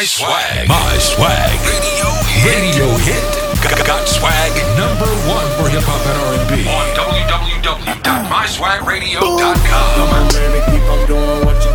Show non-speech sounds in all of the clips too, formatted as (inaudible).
My swag. My swag. Radio hit. Radio hit. Got, got swag. Number one for hip hop and R&B. On www.myswagradio.com. Come on, baby, keep on doing what you're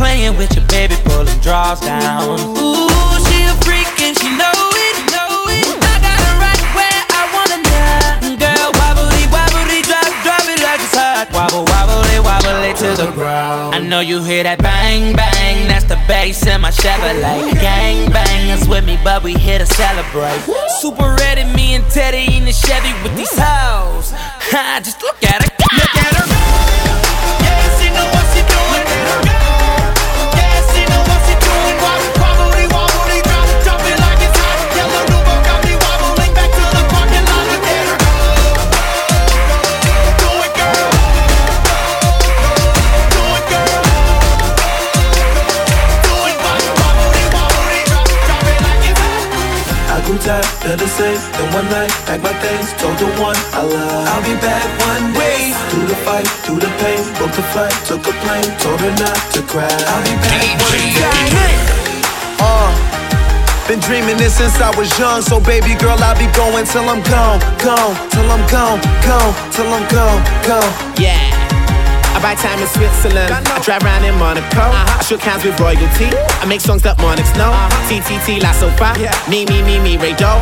playing with your baby, pulling draws down. Ooh, she a freak and she know it, know it. I got her right where I wanna now. Girl, wobbly, wobbly, drop, drop it like it's hot. Wobble, wobbly, wobbly to the ground. I know you hear that bang, bang. That's the bass in my Chevrolet. Gang bang, that's with me, but we here to celebrate. Super ready, me and Teddy in the Chevy with these hoes. (laughs) Ha, just look at her. Look at her. Grew tired of the same. Then one night, packed my things, told the one I love. I'll be back one day. Through the fight, through the pain, booked a flight, took a plane, told her not to cry. I'll be back one day. Uh, been dreaming this since I was young, so baby girl, I'll be going till I'm gone, gone, till I'm gone, gone, till I'm gone, gone. Yeah. I buy time in Switzerland. I drive around in Monaco. Uh-huh. I shook hands with royalty. I make songs that monarchs know. TTT La Sofa. Me, me, me, me, Ray Doe.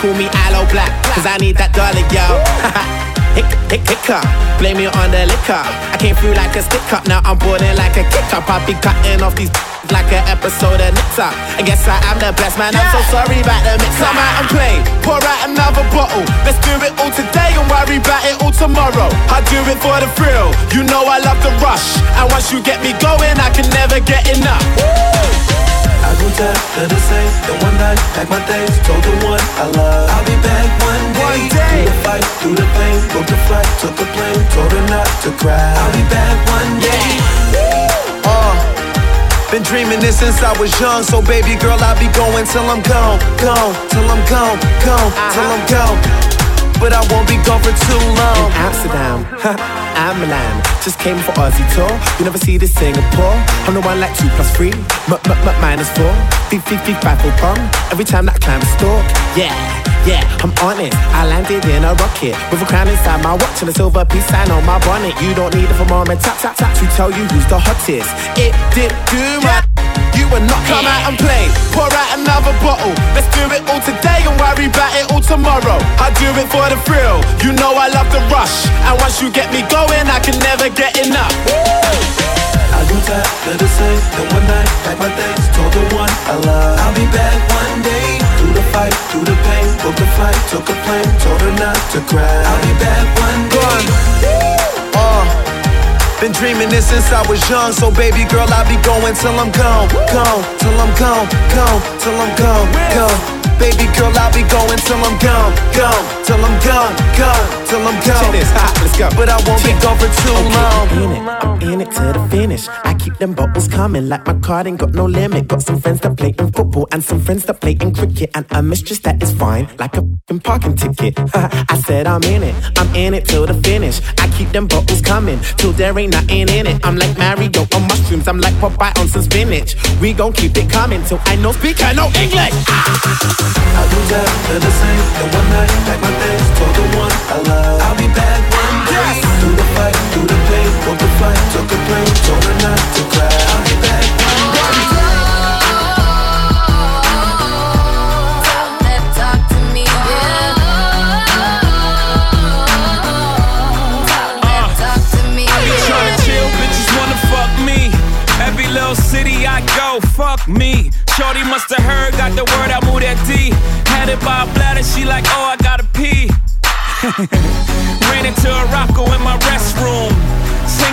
Call me Aloe Blacc, cause I need that dollar, yo. (laughs) Hick, hick, hiccup. Blame it on the liquor. I came through like a stick up, now I'm boarding like a kick up. I'll be cutting off these like an episode of Nip Tuck. I guess I am the best man. I'm so sorry about the mix. Come out and play, pour out another bottle. Let's do it all today and worry about it all tomorrow. I do it for the thrill. You know I love the rush. And once you get me going, I can never get enough. I go tired of the same. Then one night, packed my things, told the one I love. I'll be back one day. One day. Through the fight, through the pain, booked a flight, took a plane, told her not to cry. I'll be back one day. Been dreaming this since I was young, so baby girl, I'll be going till I'm gone, gone, till I'm gone, gone, till I'm uh-huh. gone. But I won't be gone for too long. In Amsterdam, (laughs) and Milan. Just came for Aussie tour. You never see this Singapore. I'm the one like two plus three, m m m minus four. Beep beep five for pong. Every time that climb stalk. Yeah, yeah, I'm on it. I landed in a rocket with a crown inside my watch and a silver peace sign on my bonnet. You don't need it a thermometer tap tap tap to tell you who's the hottest. It did do my. Will not come out and play. Pour out another bottle. Let's do it all today and worry about it all tomorrow. I do it for the thrill. You know I love the rush. And once you get me going, I can never get enough. I tired of the same. Then one night, packed my things, told the one I love. I'll be back one day. Through the fight, through the pain, booked a flight, took a plane, told her not to cry. I'll be back one day. Uh, been dreaming this since I was young, so baby girl, I'll be going till I'm gone, gone, till I'm gone, gone, till I'm gone, gone. Baby girl, I'll be going till I'm gone, gone, till I'm gone, gone, till I'm gone. This, hot, let's go. But I won't be gone for too Okay, long. I'm in it, I'm in it to the finish. I keep them bubbles coming like my card ain't got no limit. Got some friends that play in football and some friends that play in cricket. And a mistress that is fine, like a parking ticket. (laughs) I said I'm in it, I'm in it till the finish. I keep them bubbles coming till there ain't nothing in it. I'm like Mario on mushrooms, I'm like Popeye on some spinach. We gon' keep it coming till I know speak, I know English. Ah! I'll do that to the same. And one night, pack my things, told the one I love. I'll be back one day. Through the fight, through the pain, booked the flight, took a plane, told her not to cry.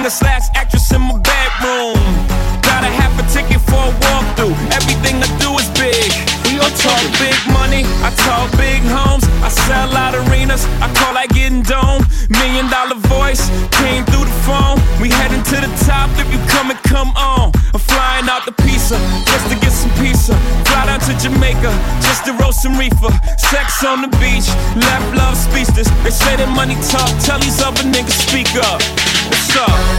Singer slash actress in my bedroom. Got a half a ticket for a walkthrough. Everything I do is big. I talk big money, I talk big homes. I sell out arenas, I call like getting dome. Million dollar voice came through the phone. We heading to the top if you come and come on. I'm flying out the pizza just to get some pizza. Fly down to Jamaica just to roast some reefer. Sex on the beach, left love speechless. They say that money talk, tell these other niggas speak up. What's up?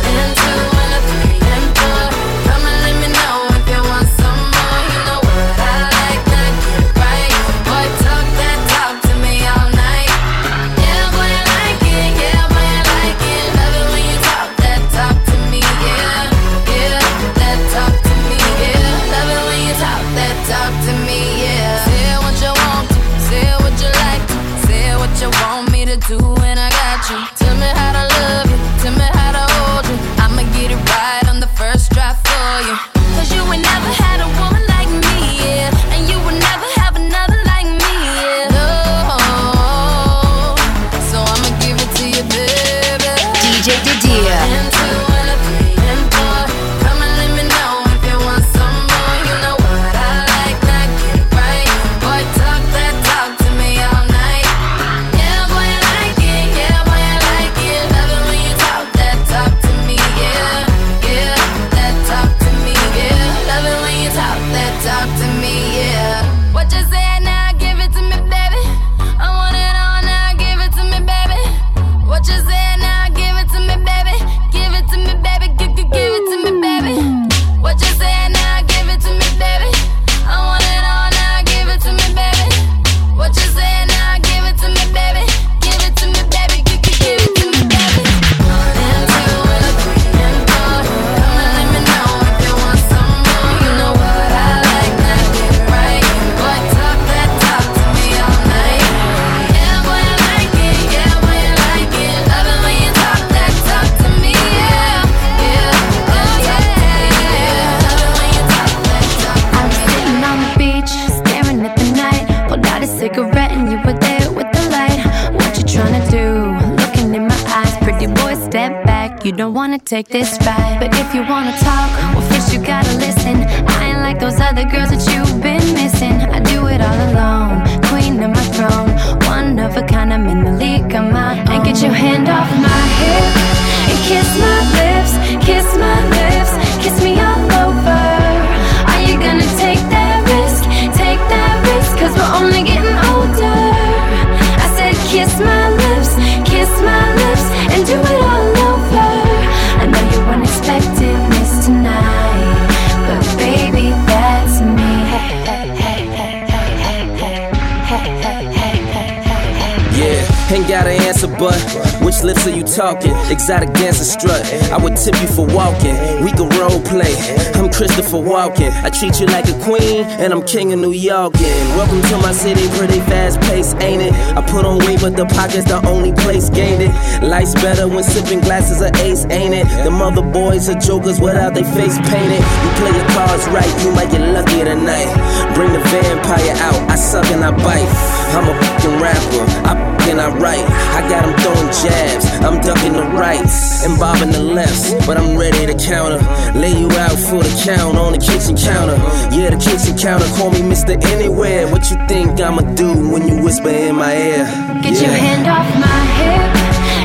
Talking? Exotic dancer strut. I would tip you for walking. We can role play. I'm Christopher Walken. I treat you like a queen, and I'm king of New York. And welcome to my city, pretty fast pace, ain't it? I put on weight, but the pocket's the only place gained it. Life's better when sipping glasses of ace, ain't it? The mother boys are jokers without their face painted. You play your cards right, you might get lucky tonight. Bring the vampire out, I suck and I bite. I'm a fucking rapper, I fuck and I write. I got them throwing jabs, I'm ducking the rights and bobbing the lefts. But I'm ready to counter, lay you out for the count on the kitchen counter. Yeah, the kitchen counter, call me Mr. Anywhere. What you think I'ma do when you whisper in my ear? Get your hand off my hip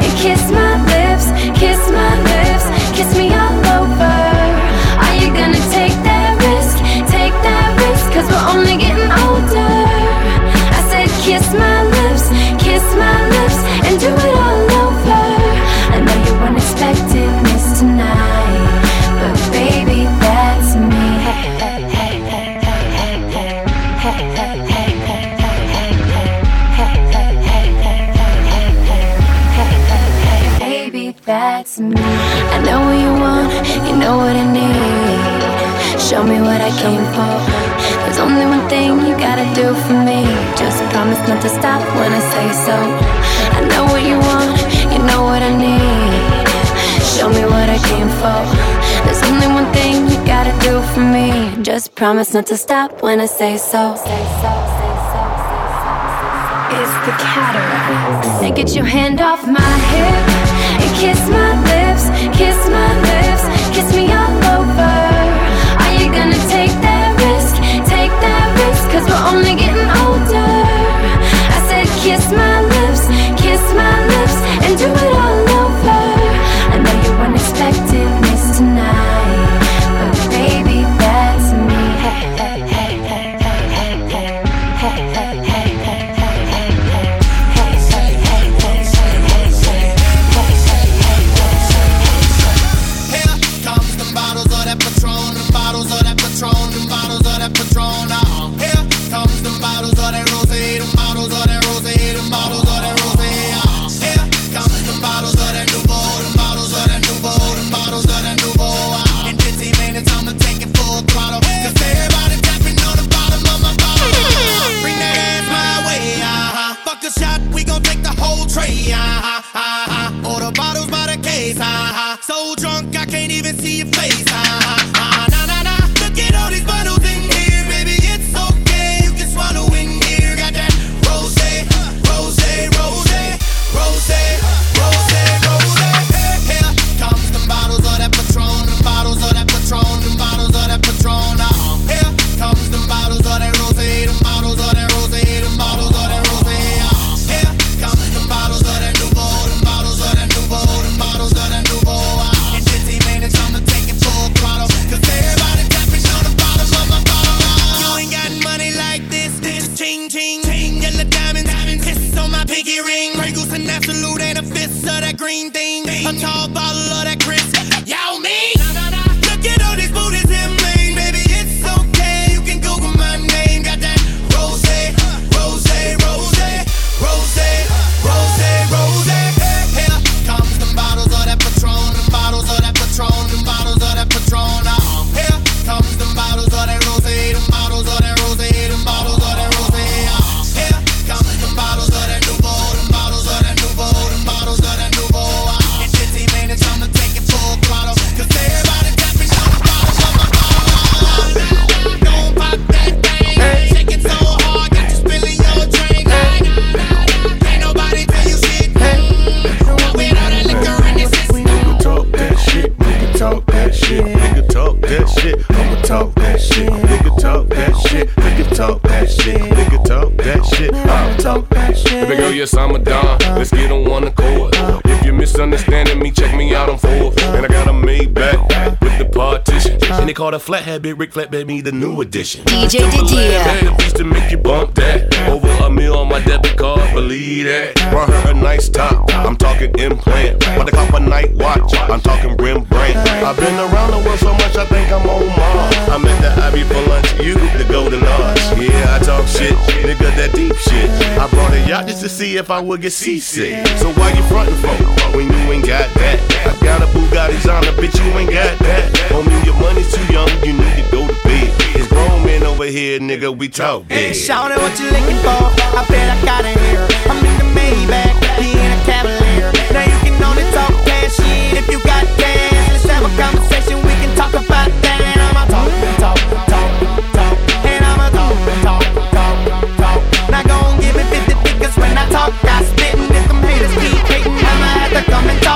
and kiss my lips, kiss my lips, kiss me all over. Are you gonna take that risk? Take that risk, cause we're only getting older. Kiss my lips, kiss my lips, and do it all over. I know you weren't expecting this tonight, but baby, that's me. Baby, that's me. I know what you want, you know what I need. Show me what I came for. There's only one thing you gotta do for me. Just promise not to stop when I say so. I know what you want, you know what I need. Show me what I came for. There's only one thing you gotta do for me. Just promise not to stop when I say so. It's the cataract. Now get your hand off my hip and kiss my lips, kiss my lips, kiss me cause we're only getting older. I said, kiss my lips, kiss my partition. And call the flathead Big Rick Flatbed me the new edition. DJ Didier. The beast to make you bump that. Over a meal on my debit card, believe that. Run her a nice top. I'm talking implant. But I cop a night watch. I'm talking Rembrandt. I've been around the world so much, I think I'm on Mars. I'm at the Abbey for lunch, you the Golden Arch. Yeah, I talk shit, nigga, that deep shit. I brought a yacht just to see if I would get seasick. So why you frontin' for when you ain't got that? Got a Bugatti's on the bitch, you ain't got that. Homie, your money's too young, you need to go to bed. It's grown men over here, nigga, we talk big. Shout out what you looking for. I bet I got it here. I'm in the Maybach, he in a Cavalier. Now you can only talk cash shit if you got cash. Let's have a conversation, we can talk about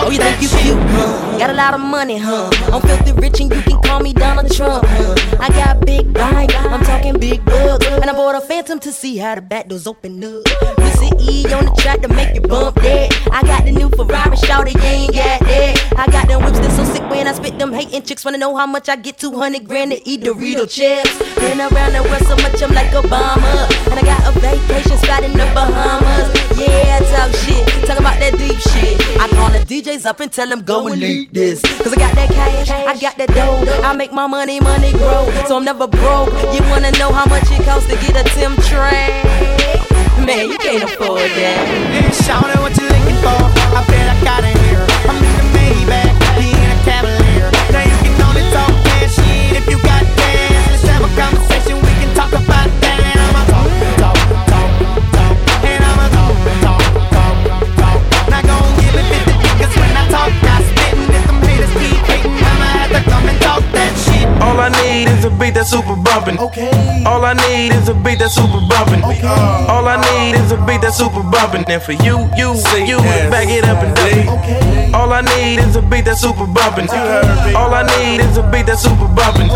Oh, you think you cute, huh? Got a lot of money, huh? I'm filthy rich and you can call me Donald Trump, huh? I got big bank, I'm talking big bucks. And I bought a phantom to see how the back doors open up. Missy E on the track to make you bump that. I got the new Ferrari, shout got that. I got them whips that's so sick when I spit them hating chicks wanna know how much I get 200 grand to eat Dorito chips. Been around the world so much I'm like Obama. And I got a vacation spot in the Bahamas. Yeah, talk shit, talk about that deep shit. I call the DJs up and tell them go and leak this. Cause I got that cash, I got that dough. I make my money, money grow. So I'm never broke. You wanna know how much it costs to get a Tim Tray? Man, you can't afford that. Shout I need is a beat that's super bumpin'. Okay. All I need is a beat that's super bumpin'. Okay. All I need is a beat that's super bumpin'. And for you, you, you to back it up and dump it. Okay. All I need is a beat that's super bumpin'. All I need is a beat that's super bumpin'.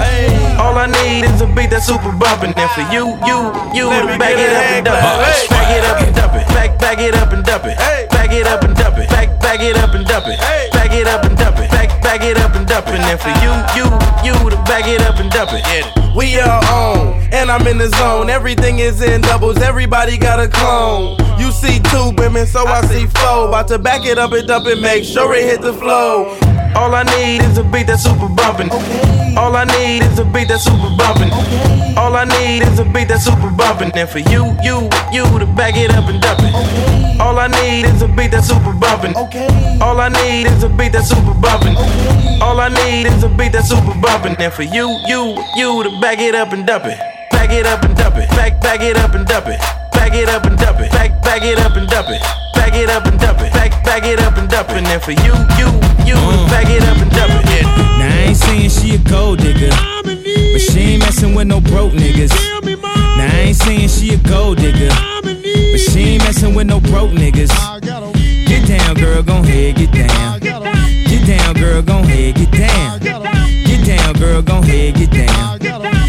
All I need is a beat that's super bumpin'. And for you, you, you back it up and dump it. Back it up and dump it. Back, back it up and dump it. Back it up and dump it. Back, back it up and dump it. Back it up and dump it. Back, it up and dump it. And for you, you, you to back it up and dump it. We are on, and I'm in the zone. Everything is in doubles, everybody got a clone. You see two women, so I see four. About to back it up and dump it, make sure it hit the flow. All I need is a beat that's super bumpin'. All I need is a beat that's super bumpin'. All I need is a beat that's super bumpin'. And for you, you, you to back it up and dump it. All I need is a beat that's super bumpin'. All I need is a beat that's super bumpin'. All I need is a beat that's super bumpin'. And for you, you, you to back it up and dump it. Back it up and dump it. Back, back it up and dump it. Back it up and dump it. Back, back it up and dump it. Back it up and dump it. Back, back it up and dump it. And then for you, you, you mm. to back it up and dump it. Yeah. Now I ain't saying she a gold digger, but she ain't messing with no broke niggas. Now I ain't saying she a gold digger, but she ain't messing with no broke niggas. Get down, girl, gon' head, get down. Get down, girl, gon' head, get down. Get down, girl, gon' head, get down. Get down, girl, gon' head.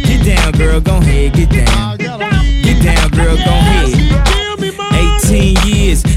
Get down, girl, go ahead, get down. Get down, girl, go ahead. 18 years,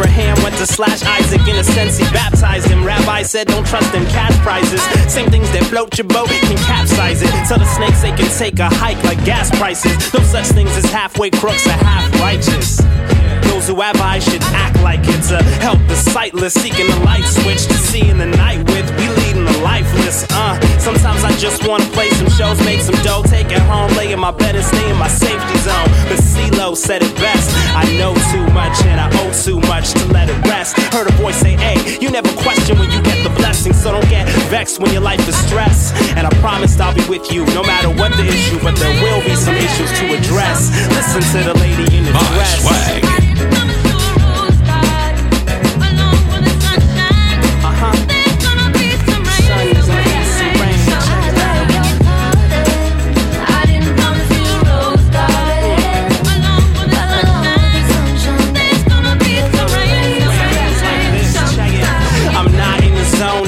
Abraham went to slash Isaac, in a sense he baptized him. Rabbi said, Don't trust them cash prizes. Same things that float your boat, can capsize it. Tell the snakes they can take a hike like gas prices. No such things as halfway crooks or half righteous. Those who have eyes should act like it to help the sightless, seeking the light switch to see in the night with. We leading the lifeless, uh. Sometimes I just wanna play some shows, make some dough, take it home, lay in my bed and stay in my safety zone. But CeeLo said it best. I know too much and I owe too much to let it rest. Heard a voice say, hey, you never question when you get the blessing, so don't get vexed when your life is stressed. And I promised I'll be with you no matter what the issue, but there will be some issues to address. Listen to the lady in the dress. Uh-huh.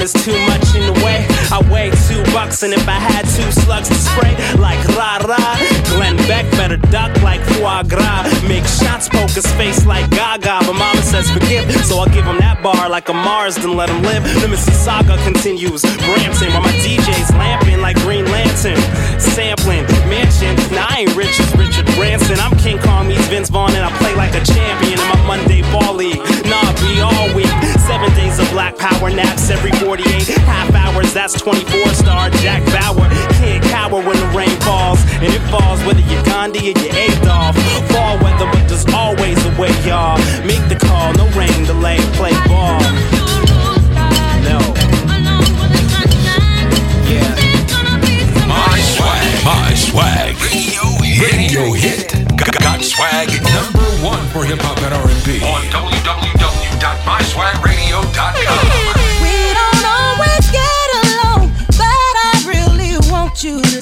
There's too much in the way. I weigh two bucks, and if I had two slugs to spray, like rah rah, Glenn Beck better duck like foie gras. Make shots, poke his face like Gaga, but mama says forgive, so I'll give him that bar like a Mars, then let him live. The Mississauga continues, Brampton, while my DJ's lamping like Green Lantern. Sampling, mansion, now I ain't rich as Richard Branson. I'm King Kong meets Vince Vaughn, and I play like a champion in my Monday ball league. Nah, be all week. Seven days of black power naps every 48. That's 24 star Jack Bauer. Can't cower when the rain falls. And it falls whether you're Gandhi or you're Adolf. Fall weather, but there's always a way, y'all. Make the call, no rain delay, play ball. No. Yeah. My swag. My swag. Radio hit. Got, got swag number one for hip hop and R&B on www.myswagradio.com. really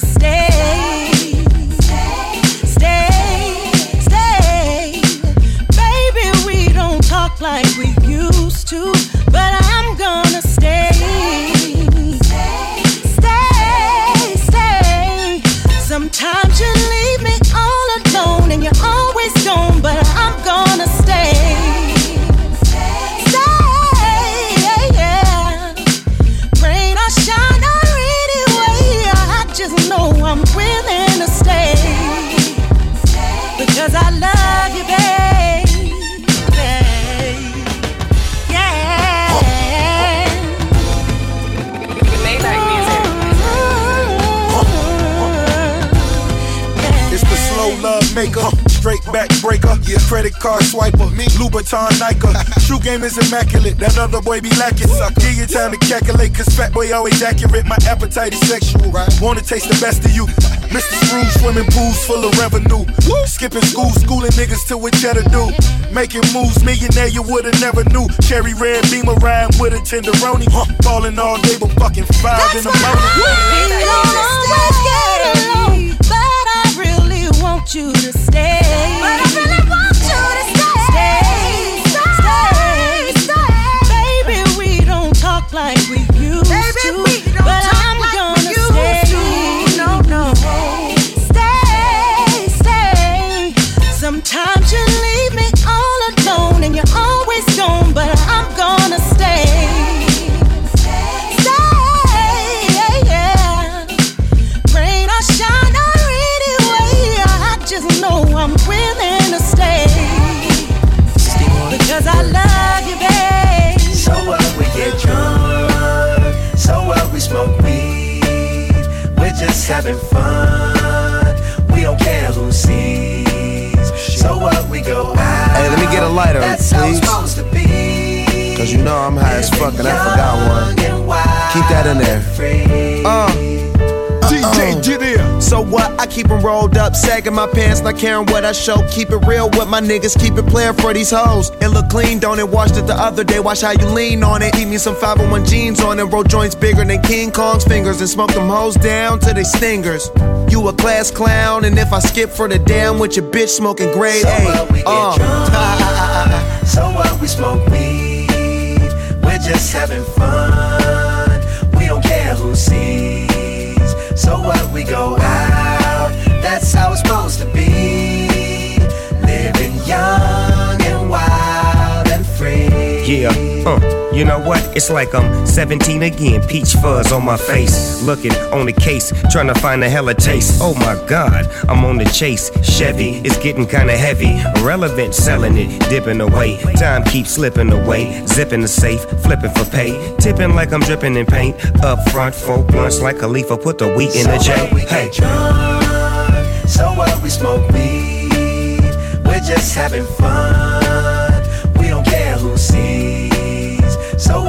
straight back breaker, yeah. credit card swiper, me, Louboutin Nike. True game is immaculate, that other boy be lacking. Give you time to calculate, cause fat boy always accurate. My appetite is sexual, right. wanna taste the best of you. Mr. Scrooge, swimming pools full of revenue. Skipping school, schooling niggas to what cheddar do. Making moves, millionaire you would've never knew. Cherry red beamer riding with a tenderoni. Falling all day, but fucking five in the morning. Want you to stay. But I having fun. We don't care who sees. So what we go out. Hey, let me get a lighter, That's how it's please. supposed to be. Cause you know I'm high as fuck and I forgot one. Keep that in there. Uh. DJ Jidea. So what? I keep keep 'em rolled up, sagging my pants, not caring what I show. Keep it real with my niggas, keep it playing for these hoes. It look clean, don't it? Washed it the other day, watch how you lean on it. Keep me some 501 jeans on and roll joints bigger than King Kong's fingers and smoke them hoes down to they stingers. You a class clown, and if I skip for the damn with your bitch smoking grade So A. what we get Uh. drunk, so what we smoke weed. We're just having fun. We don't care who sees. So what we go out. That's how it's supposed to be. Living young and wild and free. Yeah. You know what? It's like I'm 17 again, peach fuzz on my face. Looking on the case, trying to find a hella taste. Oh my god, I'm on the chase. Chevy is getting kinda heavy. Irrelevant, selling it, dipping away. Time keeps slipping away. Zipping the safe, flipping for pay. Tipping like I'm dripping in paint. Up front, four blunts like Khalifa, put the wheat in the so J. Hey. So what? We smoke weed. We're just having fun. We don't care who sees.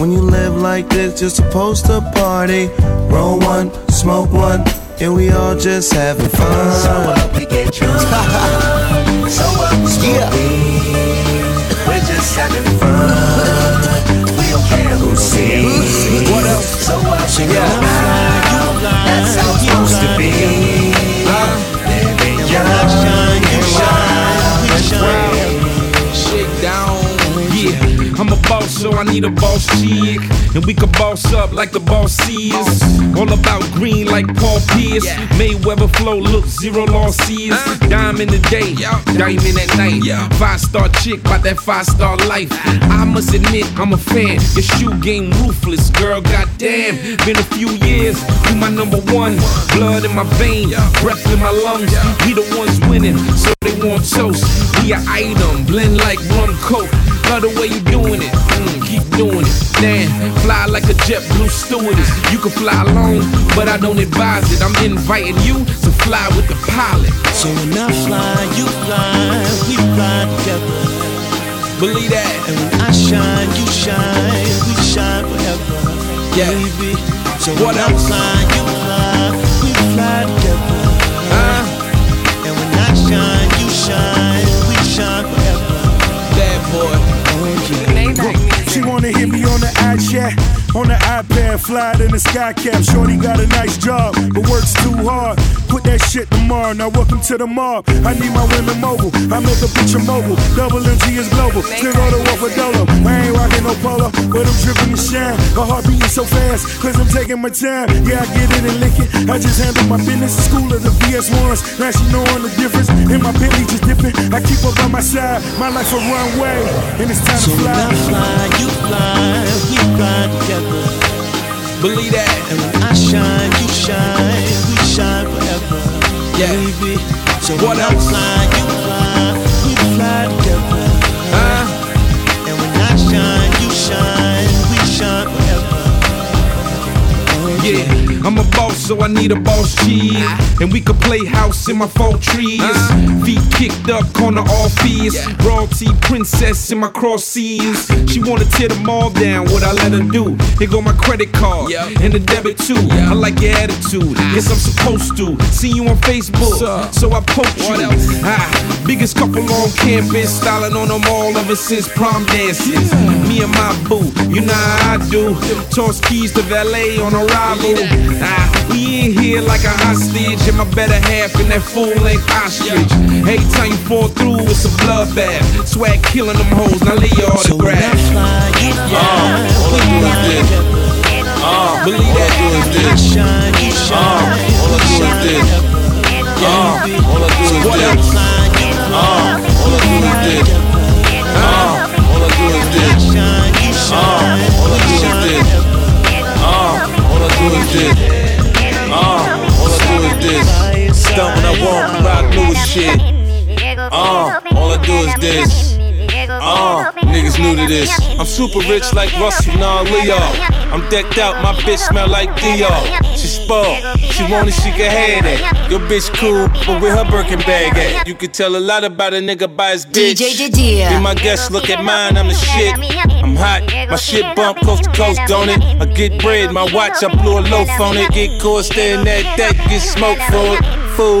When you live like this, you're supposed to party. Roll one, smoke one, and we all just having fun. So what? We get drunk. (laughs) so? We smoke weed. We're just having fun. We don't care who sees. What else? So? We go out. That's how it's supposed to be. I'm a boss, so I need a boss chick. And we can boss up like the boss is. All about green like Paul Pierce. Mayweather flow, look, zero losses. Dime in the day, diamond at night. Five star chick, by that five star life. I must admit, I'm a fan. Your shoe game ruthless, girl, goddamn. Been a few years, you my number one. Blood in my veins, breath in my lungs. We the ones winning, so they want toast. We a item, blend like rum coke. Love the way you doing it, mm, keep doing it. Damn, fly like a jet blue stewardess. You can fly alone, but I don't advise it. I'm inviting you to fly with the pilot. So when I fly, you fly, we fly together. Believe that. And when I shine, you shine, we shine forever. Yeah. Baby. So What when I else? fly, you fly, we fly together. On the iPad, fly in the sky cap. Shorty got a nice job, but works too hard. Put that shit tomorrow. Now welcome to the mob. I need my women mobile. I make a picture mobile. Double MG is global. Still go to war for Dolo. I ain't rocking no polo, but I'm dripping the shine. My heart beating so fast, cause I'm taking my time. Yeah, I get it and lick it. I just handle my business. School of the VS1s. Now she knowing the difference. In my Bentley just dipping. I keep her by my side. My life a runway. And it's time So to fly. I fly, you fly, we fly together. Believe that. And when I shine, you shine, we shine forever. Yeah. Baby. So What when else? I fly, you fly, we fly together. Uh, And when I shine, shine, yeah, I'm a boss, so I need a boss chick. And we could play house in my four trees. Feet kicked up, corner all fears. Royalty princess in my cross seas. She wanna tear them all down, what I let her do. Here go my credit card and the debit too. I like your attitude, yes I'm supposed to. See you on Facebook, so I post you. Ah, biggest couple on campus, styling on them all ever since prom dances. Me and my boo, you know how I do. Toss keys to valet on arrival. Ah, we in here like a hostage, and my better half in that full length ostrich. Every time you fall through, it's a bloodbath. Swag killing them hoes, now lay your I autograph. fly, you fly, we fly together. Believe that. When I shine, you shine, we shine together. Baby. So What when I else? fly, you fly, we fly together. All I do is When I this. shine, you do is this. Uh, all I do is this. Stunt when I walk, rock new shit. Uh, all I do is this. Uh, niggas new to this. I'm super rich like Russell, nah, Leo. I'm decked out, my bitch smell like Dior. She spoiled, she want it, she can have it. Your bitch cool, but where her Birkin bag at? You can tell a lot about a nigga by his bitch. DJ. Be my guest, look at mine, I'm the shit. Hot, my shit bump coast to coast, don't it? I get bread, my watch, I blew a loaf on it. Get caught staring at that, get smoked for it. Fool,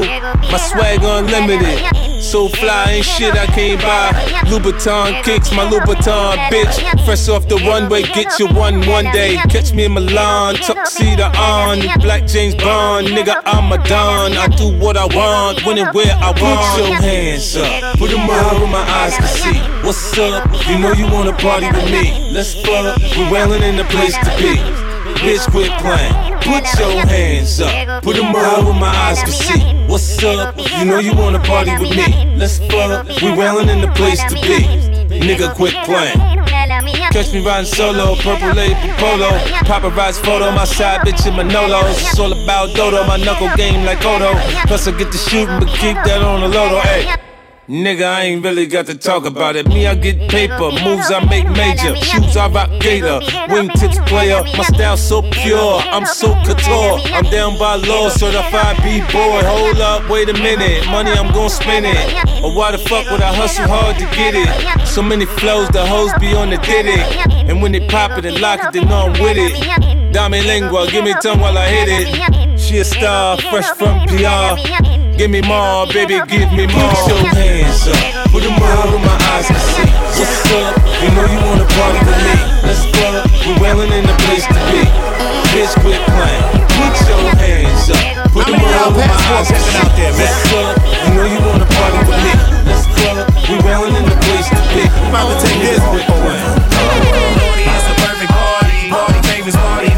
my swag unlimited. So fly, and shit I can't buy. Louboutin kicks, my Louboutin bitch. Fresh off the runway, get you one one day. Catch me in Milan, tuxedo on. Black James Bond, nigga, I'm a don. I do what I want, when and where I want. Put your hands up, put them up where my eyes can see. What's up? You know you wanna party with me. Let's fuck, we're wailing in the place to be. Bitch, quit playing. Put your hands up. Put them up where my eyes can see. What's up? You know you wanna party with me. Let's fuck. We wailing in the place to be. Nigga, quit playing. Catch me riding solo, purple label polo. Paparazzi photo, my side bitch in Manolos. It's all about Dodo, my knuckle game like Odo. Plus I get to shooting, but keep that on the lodo. Hey. Nigga, I ain't really got to talk about it. Me, I get paper, moves I make major, shoes I rock gator, wingtips player. My style so pure, I'm so couture. I'm down by law, certified B-boy. Hold up, wait a minute, money I'm gon' spend it. Or why the fuck would I hustle hard to get it? So many flows, the hoes be on the did it. And when they pop it and lock it, they know I'm with it. Dame lingua, give me tongue while I hit it. She a star, fresh from PR. Give me more, baby, give me more. Put your hands up, put them where my eyes can see. What's up? You know you wanna party with me. Let's go, we're wailing in the place to be. Bitch, quit playing. Put your hands up, put them where my eyes can see. What's up? You know you wanna party with me. Let's go, we're wailing in the place to be. I'm About to take this quit playing. Is the perfect party. Party favors, party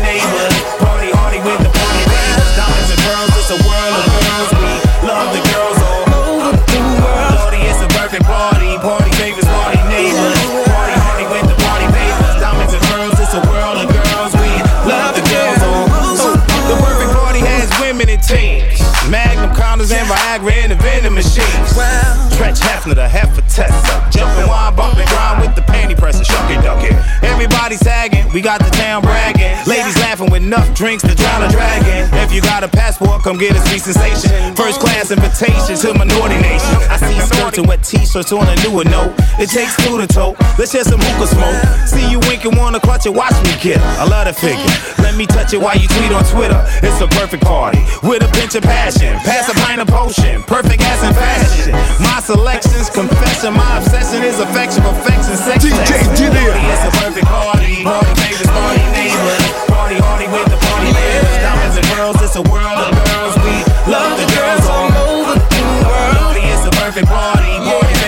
Hefner, the heifer Tessa. Jumping wine, bumping grind with the panty presser. Shuck it, duck it. Everybody sagging, we got the town bragging. Ladies laughing with enough drinks to drown a dragon. If you got a passport, come get a sweet sensation. First class invitation to Minority Nation. I see skirts and wet t-shirts on a newer note. It takes two to tote. Let's share some hookah smoke. See you winking, wanna clutch it, watch me get it. I love the figure. Let me touch it while you tweet on Twitter. It's a perfect party with a pinch of passion. Pass a pint of potion. Perfect ass and fashion. My selections, confession. My obsession is affection, perfection, sex. DJ Junior. It's a perfect party. Party favors, party neighbors. Party hardy with the party neighbors. Diamonds and pearls. It's a world of girls. We love the girls all over the world. It's a perfect party. Party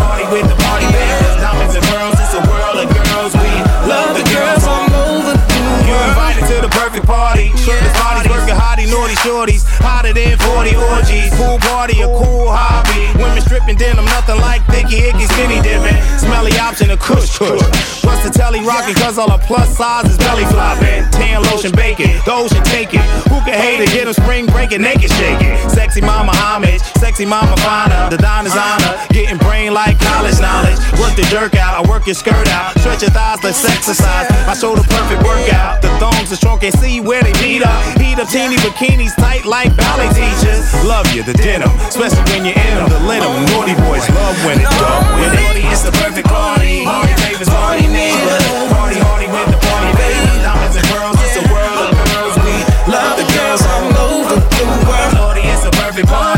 party with the party neighbors. Diamonds and pearls. It's a world of girls. We love the girls all over the world. You're invited to the perfect party. Shirtless bodies, working hottie, naughty shorties. Hotter than 40 orgies. Pool party, a cool hobby. Women stripping denim, nothing like thicky, icky, skinny dipping. Smelly option, a kush kush. Plus the telly rocking, cause all the plus size is belly flopping. Tan lotion baking, the ocean take it. Who can hate it? Get them spring breaking, naked shaking. Sexy mama homage, sexy mama finer. The diner's honor, getting brain like college knowledge. Work the jerk out, I work your skirt out. Stretch your thighs, let's exercise. I show the perfect workout. The thongs are strong, can't see where they meet up. Heat up teeny bikinis tight like ballet teachers. Love you, the denim, especially when you're in them. The linen, naughty boys love when it's done. It's the perfect party. Party favors, party. It's a love the girls all over the world. Party is the perfect. Party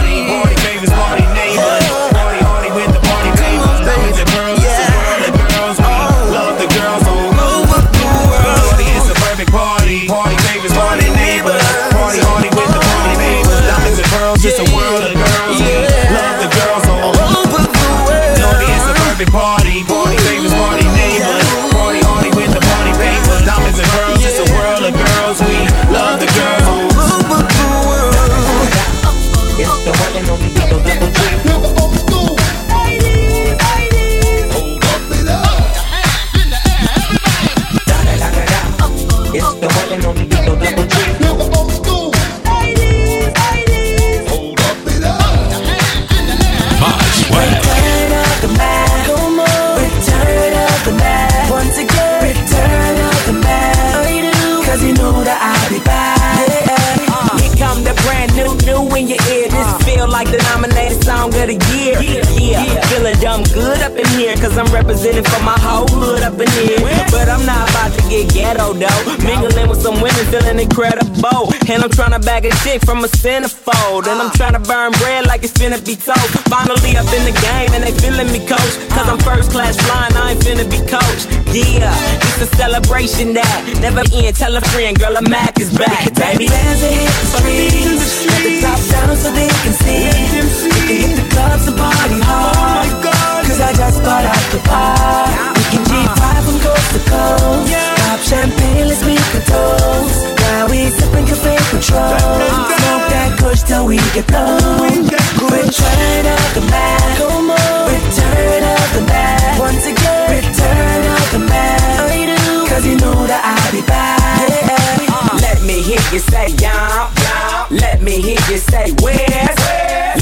feel like the nominated song of the year. Yeah, feeling dumb good up in here, cause I'm representing for my whole hood up in here. But I'm not about to get ghetto though. Mingling with some women, feeling incredible. And I'm trying to bag a chick from a centerfold. And I'm trying to burn bread like it's finna be toast. Finally up in the game, and they feeling me coach. Cause I'm first class flying, I ain't finna be coached. Yeah, it's a celebration that never end. Tell a friend, girl, a Mac is back, baby. Bands that hit the streets, let the top down so they can see. We can hit the clubs and party hard. Oh Cause I just bought out the bar. We can G5 from coast to coast. Pop champagne, let's make a toast. Now we sipping cafe Patron. Smoke that kush till we get blown. Return of the Mac. Return of the Mac. Once again, return of the Mac. Cause you know that I'll be back. Let me hear you say yum. Let me hear you say where.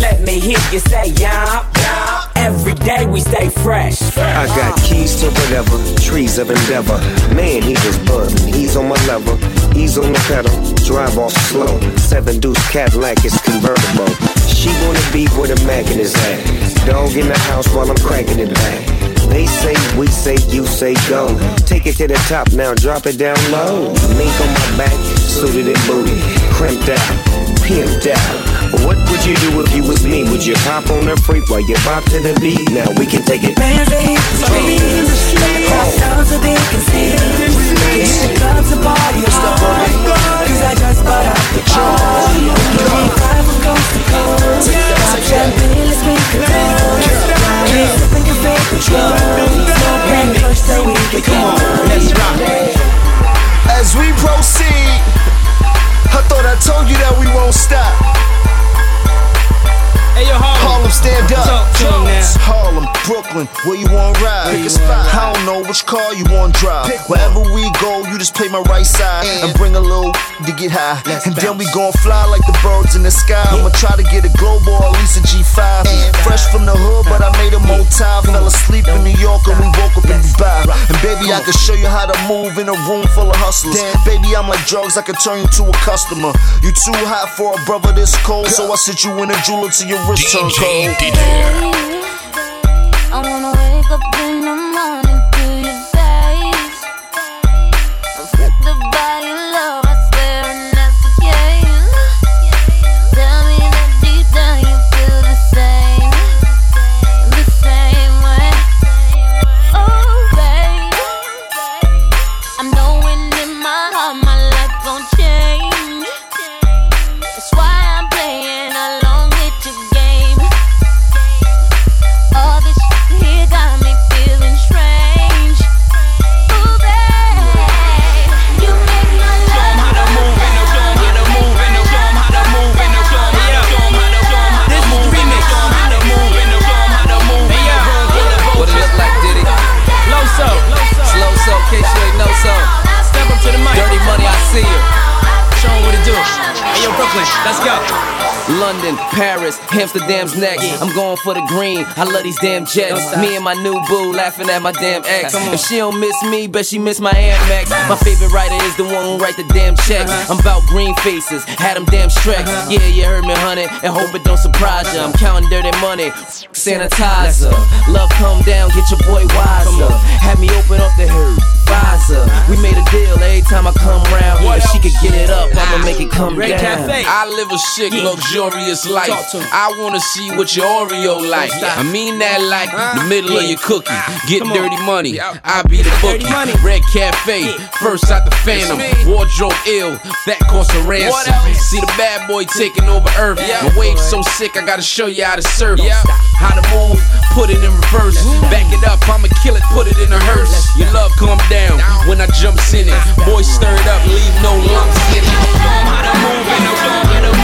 Let me hear you say yum. Every day we stay fresh. I got keys to whatever, trees of endeavor. Man, he was buzzing. He's on my level. He's on the pedal. Drive off slow. Seven deuce Cadillac is convertible. She wanna be with a Mac in his. Dog in the house while I'm cranking it back. They say, we say, you say go. Take it to the top now, drop it down low. Mink on my back, suited and booty, crimped out, pimped out. What would you do if you was me? Would you hop on the freak while you bop to the beat? Now we can take it. Streets, let the top down so they can see. Hit the clubs and party hard. Cause I just bought out the car. We can G5 from coast As we proceed, I thought I told you that we won't stop. Hey, yo, Harlem, stand up. Talk to 'em now. Harlem, Brooklyn, where you want to ride? Pick a spot. I which car you want drive. Wherever we go, you just play my right side and bring a little to get high. and then we gon' fly like the birds in the sky. I'ma try to get a global or at least a G5. Fresh from the hood, but I made a motel. Fell asleep in New York and we woke up in Dubai. And baby, I can show you how to move in a room full of hustlers. Damn. Baby, I'm like drugs, I can turn you to a customer. You too hot for a brother this cold, so I sit you in a jeweler till your wrist turn cold. I wanna wake up in the morning Brooklyn, let's go. London, Paris, Amsterdam's next. I'm going for the green. I love these damn jets. Me and my new boo laughing at my damn ex. If she don't miss me, bet she miss my Aunt Max. My favorite writer is the one who write the damn checks. I'm about green faces, had them damn Shrek. Yeah, you heard me, honey, and hope it don't surprise ya. I'm counting dirty money, sanitizer. Love come down, get your boy wiser. Had me open up the. Visor. We made a deal every time I come round. If she could get it up, I'ma make it come down. I live a sick, luxurious life. I wanna see what your Oreo like. I mean that like the middle of your cookie. Get dirty money. I be the bookie. Red Cafe, first out the Phantom. Wardrobe ill, that costs a ransom. See the bad boy taking over Earth. My wave so sick, I gotta show you how to surf. How to move, put it in reverse. Back it up, I'ma kill it, put it in a hearse. Your love come down when I jumps in it. Boy stirred up, leave no lumps in it.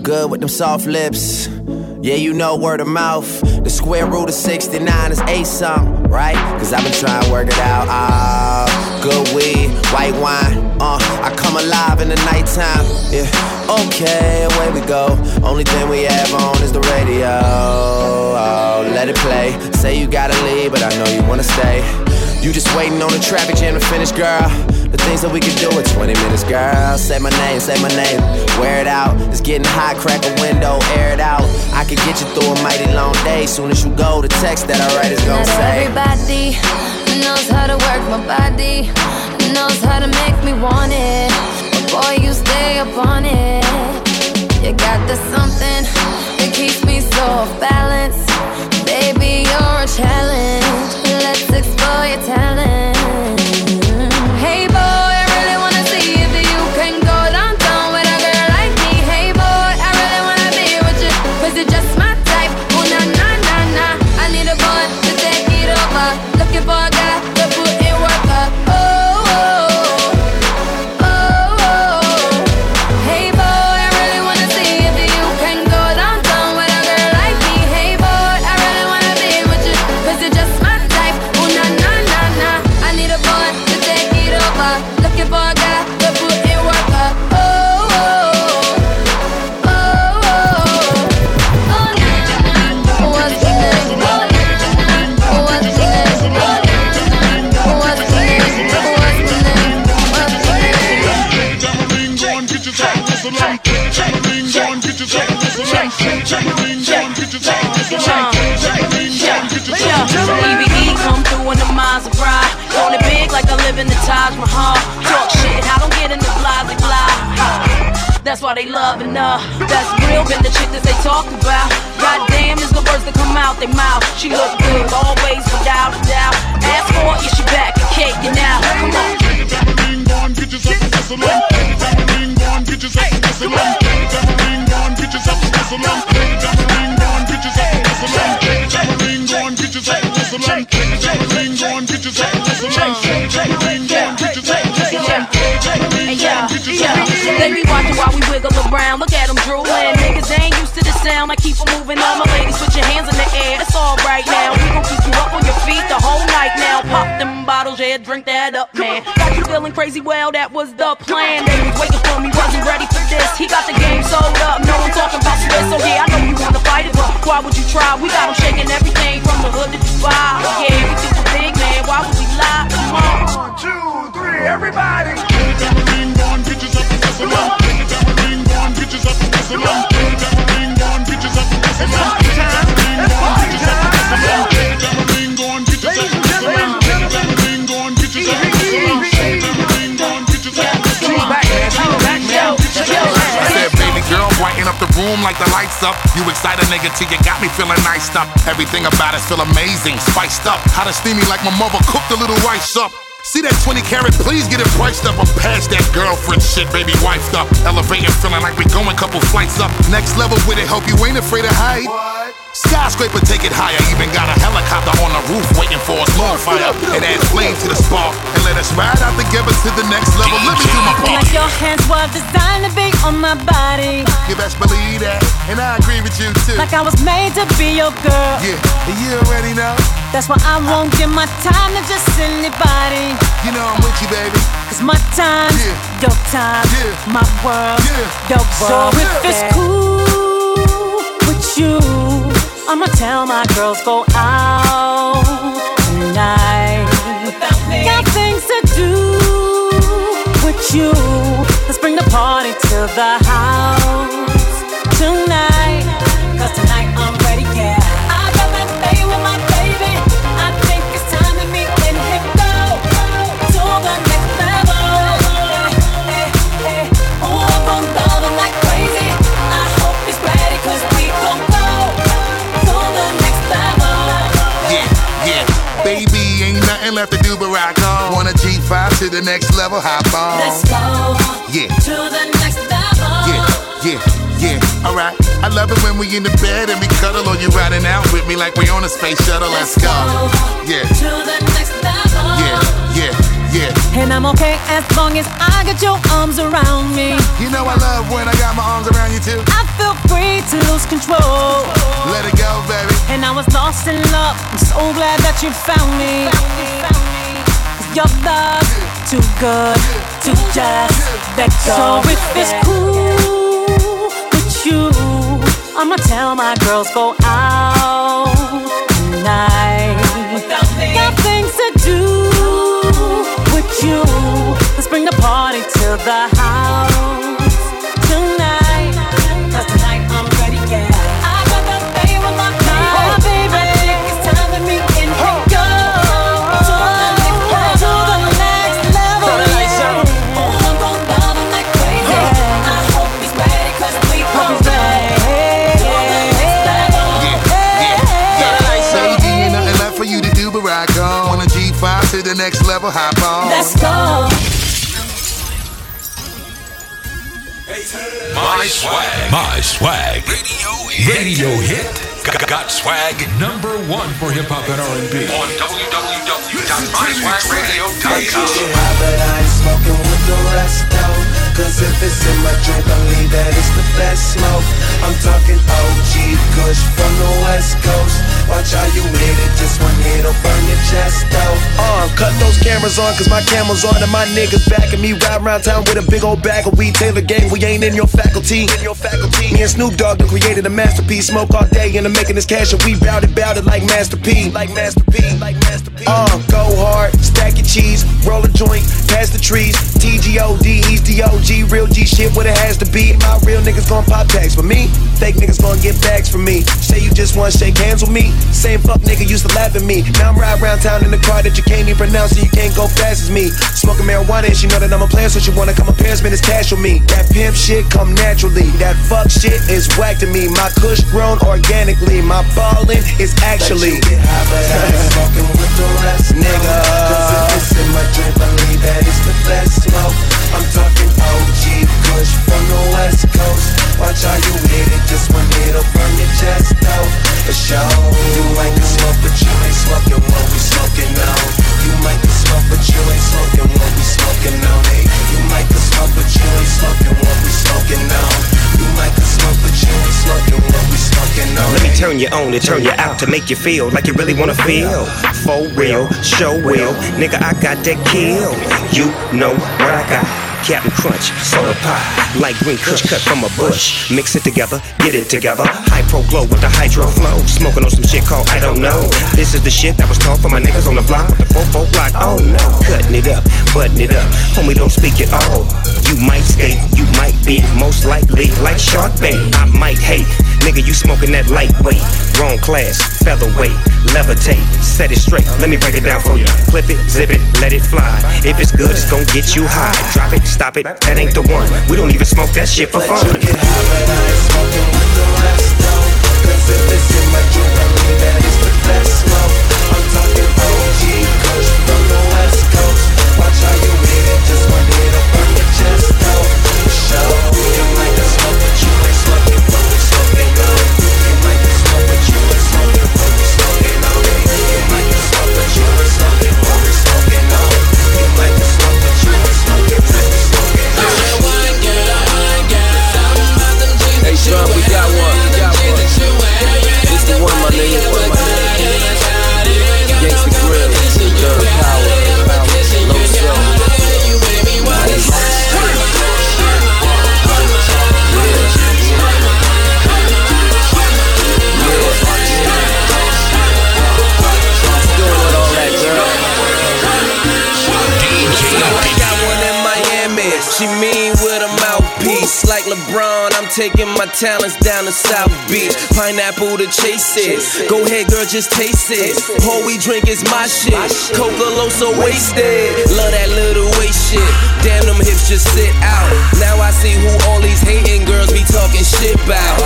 You good with them soft lips. Yeah, you know word of mouth. The square root of 69 is eight something, right? Cause I've been trying to work it out. Ah, good weed, white wine. Uh, I come alive in the nighttime. Yeah, okay, away we go. Only thing we have on is the radio. Oh, let it play. Say you gotta leave, but I know you wanna stay. You just waiting on the traffic jam to finish, girl. The things that we can do in 20 minutes, girl. Say my name, say my name. Wear it out. It's getting hot, crack a window, air it out. I can get you through a mighty long day. Soon as you go, the text that I write is gonna Not say. everybody knows how to work my body, knows how to make me want it. But boy, you stay up on it. You got the something that keeps me so off balance. Baby, you're a challenge. Let's explore your talent. EBE come through in the Maserati. On it big like I live in the Taj Mahal. Talk shit, I don't get in the blah. That's why they loving her. That's real, been the chick that they talk about. Goddamn, there's the words that come out they mouth. She look good, always without a doubt. Ask for it, yeah, she back, a cake you now. Come on. Yeah, yeah. They be watching while we wiggle around. Look at them drooling. Niggas ain't used to the sound. I keep 'em moving. All my ladies, put your hands in the air. It's all right now. We gon' keep you up on your feet the whole night now. Pop them bottles, yeah, drink that up, man. Got you feeling crazy? Well, that was the plan. They was waiting for me, wasn't ready for this. He got the game sold up. No one talking about Swiss. So yeah, I know you wanna fight it, but why would you try? We got him shaking everything from the hood to Dubai. Yeah, we do the big man. Why would we lie? Come on. One, two, three, everybody. I like the lights up. You excited, nigga, till you got me feeling nice up. Everything about us feel amazing, spiced up. How to steamy like my mother cooked a little rice up. See that 20 carat, please get it priced up. I'm past that girlfriend shit, baby, wifed up. Elevating, feeling like we going couple flights up. Next level with it, hope you ain't afraid of height. Skyscraper, take it higher. Even got a helicopter on the roof waiting for us. Fire and add flame to the spark. And let us ride out together to the next level. Let me do my part. Like your hands were designed to be on my body. You best believe that, and I agree with you too. Like I was made to be your girl. Yeah, and you already know. That's why I won't give my time to just anybody. You know I'm with you, baby. Cause my time, your time, my world, your world. So if it's cool with you, I'ma tell my girls go out tonight. Got things to do with you. Let's bring the party to the like we on a space shuttle. Let's go. Yeah, To the next level. yeah, yeah, yeah. And I'm okay as long as I got your arms around me. You know I love when I got my arms around you too. I feel free to lose control. Let it go, baby. And I was lost in love. I'm so glad that you found me. me. 'Cause your love's too good to just let go. So if it's cool with you, I'ma tell my girls go out tonight. Got things to do with you. Let's bring the party to the My swag. My swag. Radio hit. Got, got swag number one for hip hop and R&B on www.myswagradio.com. Get high, I ain't smoking with the rest though. Cause if it's in my drink, believe that it's the best smoke. I'm talking OG Kush from the West Coast. Watch how you hit it, just one hit'll burn your chest though. Uh, cut those cameras on, cause my camera's on and my niggas backing me. Ride around town with a big old bag of weed. Taylor gang, we ain't in your faculty. In your faculty. Me and Snoop Dogg done created a masterpiece. Smoke all day and I'm making this cash and we bout it, bout it like Master P. Like Master P. Like Master P. Uh, go hard, stack your cheese, roll a joint, pass the trees. TGOD, he's the OG, real G shit what it has to be. My real niggas gon' pop tags for me. Fake niggas gon' get bags for me. Say you just wanna shake hands with me. Same fuck nigga used to laugh at me. Now I'm riding around town in the car that you can't even pronounce so you can't go fast as me. Smoking marijuana and she know that I'm a player, so she wanna come up here and spend this cash with me. That pimp shit come naturally. That fuck shit is whack to me. My kush grown organically. My ballin' is actually. Smoking with the rest Nigga. Cause if it's in my believe that it's the best smoke. I'm talking OG Kush from the West Coast. Watch how you hit it, just one hit'll burn your chest though. For sure, you like to smoke, but you ain't smoking what we smoking on. You might can smoke, but you ain't smoking what we smoking on. Hey, you might can smoke, but you ain't smoking what we smoking on. You might can smoke, but you ain't smoking what we smoking on. Let me turn you on to turn you out to make you feel like you really wanna feel. For real, show real. Nigga, I got that kill. You know what I got. Captain Crunch, soda pie, like green kush cut from a bush. Mix it together, get it together. High pro glow with the hydro flow. Smoking on some shit called I don't know. This is the shit that was taught for my niggas on the block with the 4 block. Oh no, cutting it up, butting it up. Homie, don't speak at all. You might skate, you might be most likely like Shark Bait. I might hate. Nigga, you smoking that lightweight, wrong class, featherweight, levitate, set it straight. Let me break it down for you. Flip it, zip it, let it fly. If it's good, it's gonna get you high. Drop it, stop it, that ain't the one. We don't even smoke that shit for fun. Cause if it's in taking my talents down to South Beach. Pineapple to chase it. Go ahead, girl, just taste it. All we drink is my shit. Coca so wasted. Love that little waist shit. Damn, them hips just sit out. Now I see who all these hating girls be talking shit about.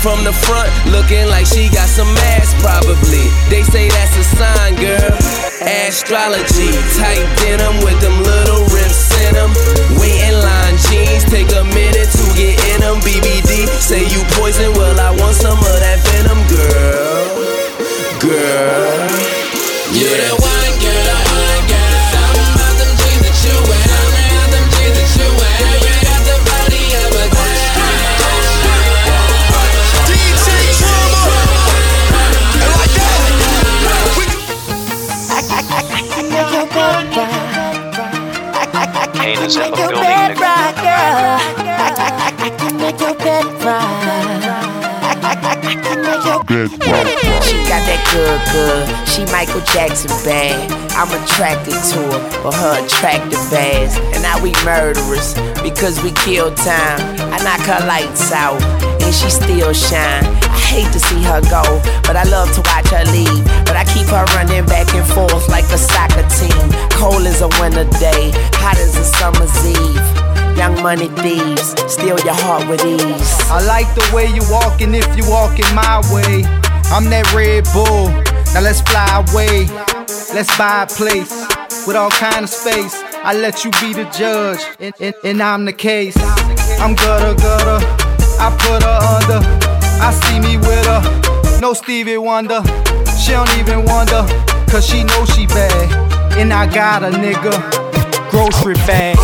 From the front, looking like she got some ass, probably. They say that's a sign, girl. Astrology, tight denim with them little rips in them. Wait in line jeans, take a minute to get in them. BBD, say you poison, well, I want some of that venom, girl. Girl. Yeah. That rock, rock. She got that good, good. She Michael Jackson bad. I'm attracted to her for her attractive ass. And now we murderers because we kill time. I knock her lights out and she still shine. I hate to see her go, but I love to watch her leave. But I keep her running back and forth like a soccer team. Cold as a winter day, hot as a summer's eve. Young money thieves, steal your heart with ease. I like the way you walking if you walking my way. I'm that Red Bull. Now let's fly away. Let's buy a place with all kind of space. I let you be the judge, and, and, and I'm the case. I'm gutter gutter. I put her under. I see me with her. No Stevie Wonder. She don't even wonder, cause she know she bad. And I got a nigga. Grocery bag.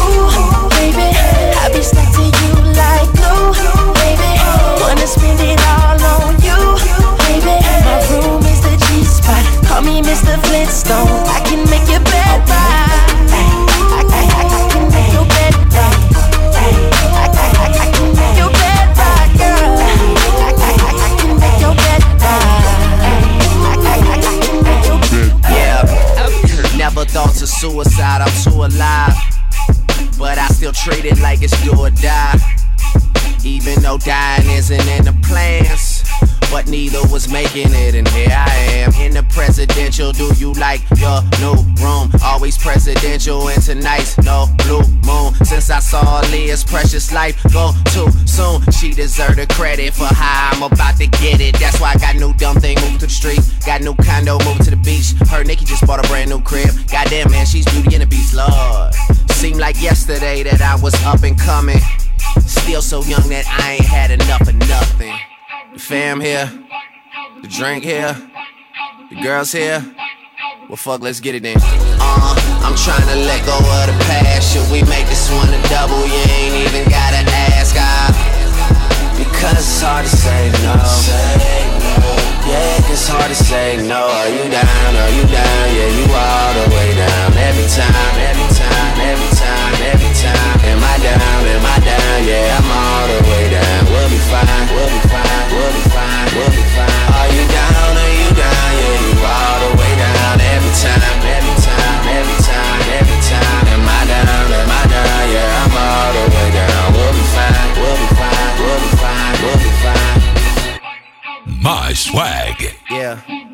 Suicide, I'm too alive. But I still treat it like it's do or die. Even though dying isn't in the plans. But neither was making it, and here I am in the presidential. Do you like your new room? Always presidential, and tonight's no blue moon. Since I saw Leah's precious life go too soon, she deserved the credit for how I'm about to get it. That's why I got new dumb thing moved to the street. Got new condo moved to the beach. Her Nikki just bought a brand new crib. Goddamn man, she's beauty and the beast, Lord. Seemed like yesterday that I was up and coming. Still so young that I ain't had enough of nothing. The fam here, the drink here, the girls here. Well, fuck, let's get it then. Uh, I'm trying to let go of the past. Should we make this one a double? You ain't even gotta ask. I, because it's hard to say no. Yeah, it's hard to say no. Are you down? Are you down? Yeah, you all the way down. Every time, every time, every time, every time. Am I down? Am I down? Yeah, I'm all the way down. We'll be fine. We'll be fine. We'll be fine. We'll be fine. Are you down? Are you down? Yeah, you all the way down. Every time, every time, every time, every time. Am I down? Am I down? Yeah, I'm all the way down. We'll be fine. We'll be fine. We'll be fine. We'll be fine. My swag. Yeah.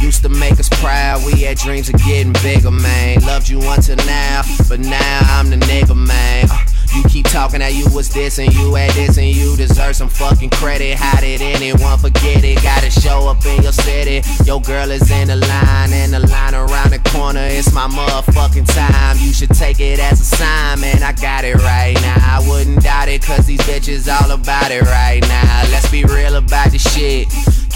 Used to make us proud, we had dreams of getting bigger, man. Loved you until now, but now I'm the nigga, man. Uh, You keep talking that you was this and you had this and you deserve some fucking credit. How did anyone forget it? Gotta show up in your city. Your girl is in the line and the line around the corner. It's my motherfucking time. You should take it as a sign, man. I got it right now. I wouldn't doubt it, cause these bitches all about it right now. Let's be real about this shit.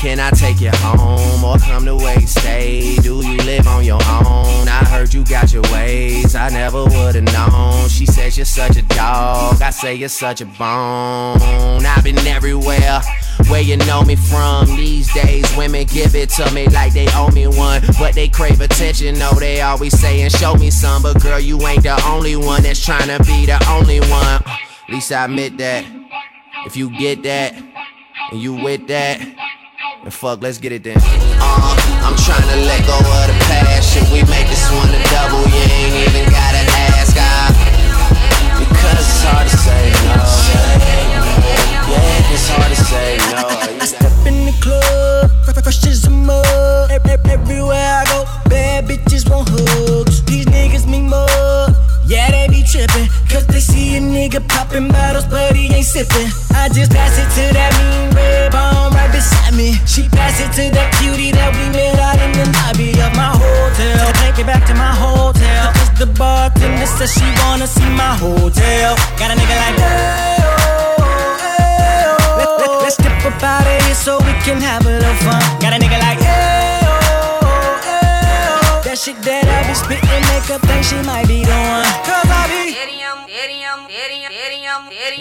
Can I take you home or come to wait? stay? Do you live on your own? I heard you got your ways, I never would've known. She says you're such a dog, I say you're such a bone. I've been everywhere where you know me from. These days, women give it to me like they owe me one, but they crave attention. No, they always saying, Show me some, but girl, you ain't the only one that's trying to be the only one. At least I admit that. If you get that, and you with that, and fuck, let's get it then. Uh, I'm trying to let go of the past. Should we make this one a double? You ain't even gotta ask. I, because it's hard to say no. Yeah, it's hard to say no. I step in the club, fresh as a mug. Ev- ev- Everywhere I go, bad bitches want hugs. These niggas mean more. Yeah, they be trippin', cause they see a nigga poppin' bottles, but he ain't sippin'. I just pass it to that mean red bomb right beside me. She pass it to that cutie that we met out in the lobby of my hotel. Take it back to my hotel. Cause the bartender says she wanna see my hotel. Got a nigga like that. Let, let, let's dip up out of here so we can have a little fun. Got a nigga like, yeah, oh, oh. that shit that I be spittin' make her think she might be the one. Cause I be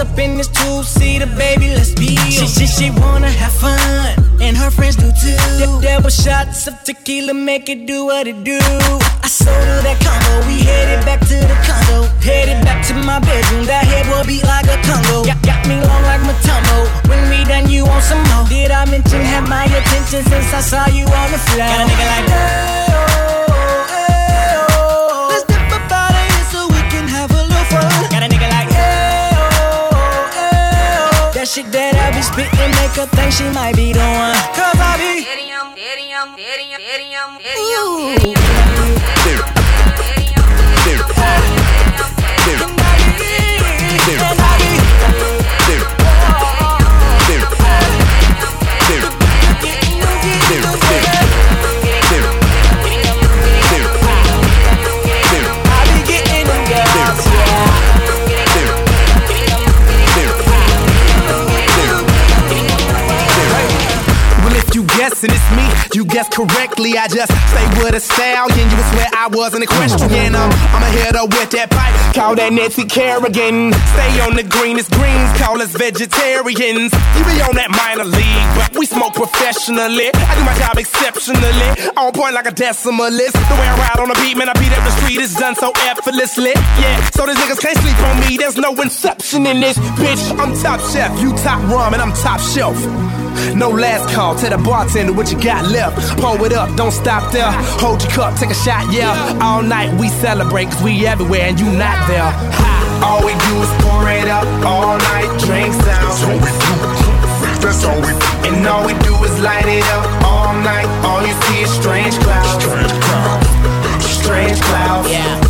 up in this two-seater, baby, let's be She, she, she wanna have fun, and her friends do too. The double shots of tequila make it do what it do. I sold her that combo, we headed back to the condo. Headed back to my bedroom, that head will beat like a Congo. Got, got me long like Mutombo. When we done, you want some more. Did I mention have my attention since I saw you on the floor? Got a nigga like that. That shit that I be spitting make her think she might be the one. Cause I be. Ooh. Guessing it's me, you guessed correctly. I just stay with a stallion. You would swear I wasn't equestrian. Um, I'm a hitter with that pipe. Call that Nancy Kerrigan. Stay on the greenest greens. Call us vegetarians. You be on that minor league, but we smoke professionally. I do my job exceptionally. On point like a decimalist. The way I ride on the beat, man, I beat up the street. It's done so effortlessly. Yeah, so these niggas can't sleep on me. There's no inception in this bitch. I'm top chef, you top rum, and I'm top shelf. No last call, to the bartender what you got left. Pour it up, don't stop there. Hold your cup, take a shot, yeah. All night we celebrate, cause we everywhere and you not there. Ha. All we do is pour it up, all night, drinks down. That's all we do. That's all we do. And all we do is light it up all night. All you see is strange clouds. Strange clouds. Strange clouds. Yeah.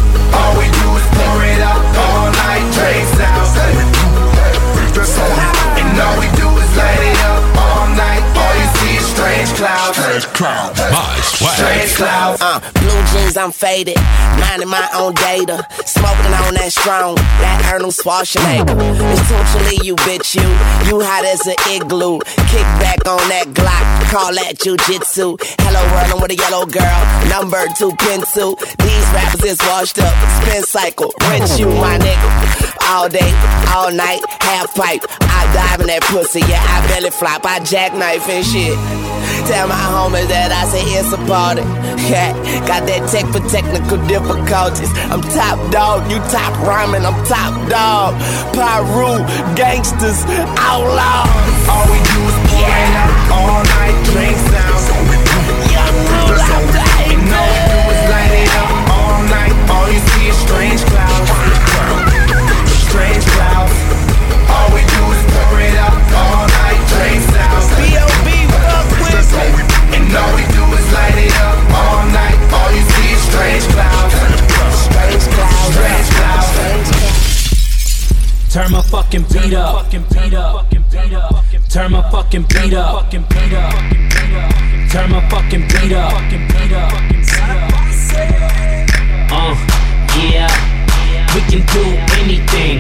Clouds. Strange clouds. My swag. Strange clouds. Uh, blue jeans, I'm faded. Minding my own data. Smoking on that strong, that Arnold Schwarzenegger. It's totally you bitch, you. You hot as an igloo. Kick back on that Glock. Call that jujitsu. Hello, world, I'm with a yellow girl. Number two pencil. These rappers is washed up. Spin cycle. Rinse you, my nigga. All day, all night, half pipe. I dive in that pussy, yeah, I belly flop. I jackknife and shit. Tell my homies that I say it's a party. (laughs) Yeah, got that tech for technical difficulties. I'm top dog, you top rhyming, I'm top dog. Pyru, gangsters, outlaws. All we do is pour it up all night, drinks down. And all we do is light it up all night. All you see is strange clouds. All we do is light it up all night. All you see is strange clouds. Strange clouds. Strange clouds. Turn my fucking beat up. Turn my fucking beat up. Fucking beat up. Turn my fucking beat up. fucking beat up. Uh, yeah. We can do anything.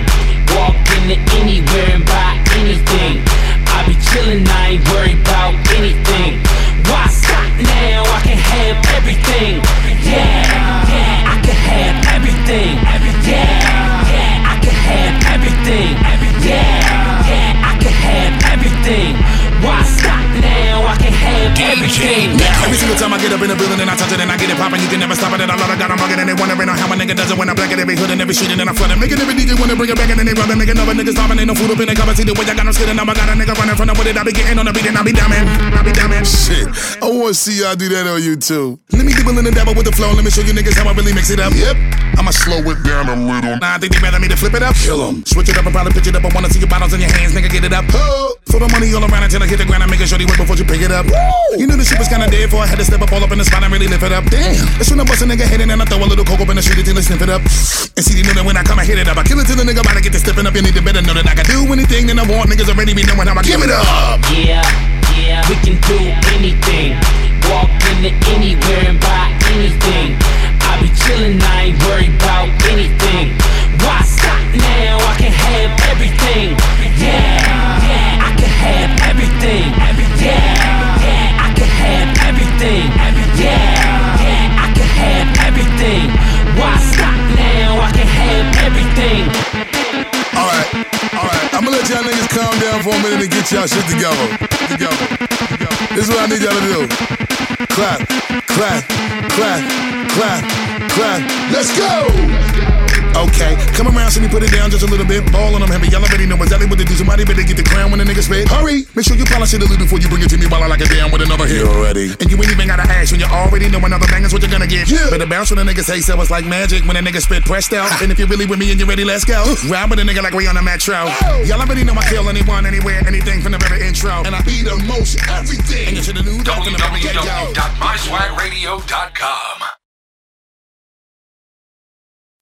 Walk into anywhere and buy anything. I be chillin', I ain't worried about anything. Why stop now? I can have everything. Yeah, yeah, I can have everything. Yeah, yeah, have everything. Every single time I get up in the building and I touch it and I get it poppin', you can never stop it. And I love it, got 'em bugging and they wondering how my nigga does it when I black it every hood and every street and then I flood it. Making every DJ wanna bring it back and then they rub it, making other niggas stopping. Ain't no food up in the cover. See the way I got them skidding. Now I got a nigga running from the with it. I be getting on the beat and I be diamond. I be diamond. Shit, I wanna see y'all do that on YouTube. Let me get willing to dabble with the flow. Let me show you niggas how I really mix it up. Yep, I'ma slow it down a little. Nah, I think they better me to flip it up. Kill 'em. Switch it up and probably pitch it up. I wanna see your bottles in your hands, nigga. Get it up. Oh. Throw the money all around until I hit the ground. I'm making sure they wait before you pick it up. You knew the shit was kinda dead for I had to step up all up in the spot and really lift it up. Damn. That's when I bust a nigga head in and I throw a little coke up in the street until they sniff it up. And see, they know that when I come, I hit it up. I kill it till the nigga about to get to stepping up. You need to better know that I can do anything that I want. Niggas already be knowing how I give it up. Yeah, yeah, we can do anything. Walk into anywhere and buy anything. I be chillin', I ain't worried about anything. Why stop now? I can have everything. Yeah, yeah, I can have everything. Yeah, can have everything. Yeah, yeah, I can have everything. Why stop now? I can have everything. Alright, alright. I'ma let y'all niggas calm down for a minute and Get y'all shit together. Together. This is what I need y'all to do. Clap, clap, clap, clap, clap. Let's go! Okay, come around, see me put it down just a little bit. Ball on them heavy. Y'all already know exactly what to do. Somebody better get the crown when the nigga spit. Hurry! Make sure you polish it a little before you bring it to me while I lock it down with another hit. You already. And you ain't even gotta ask when you already know another bang is what you're gonna get. Yeah. Better bounce when the nigga say so. It's like magic when a nigga spit pressed out. and if you're really with me and you're ready, let's go. Uh. Ride with a nigga like we on a metro. Y'all already know I kill anyone, anywhere, anything from the very intro. And I eat the most everything. And you should have knew that from the www.myswagradio.com.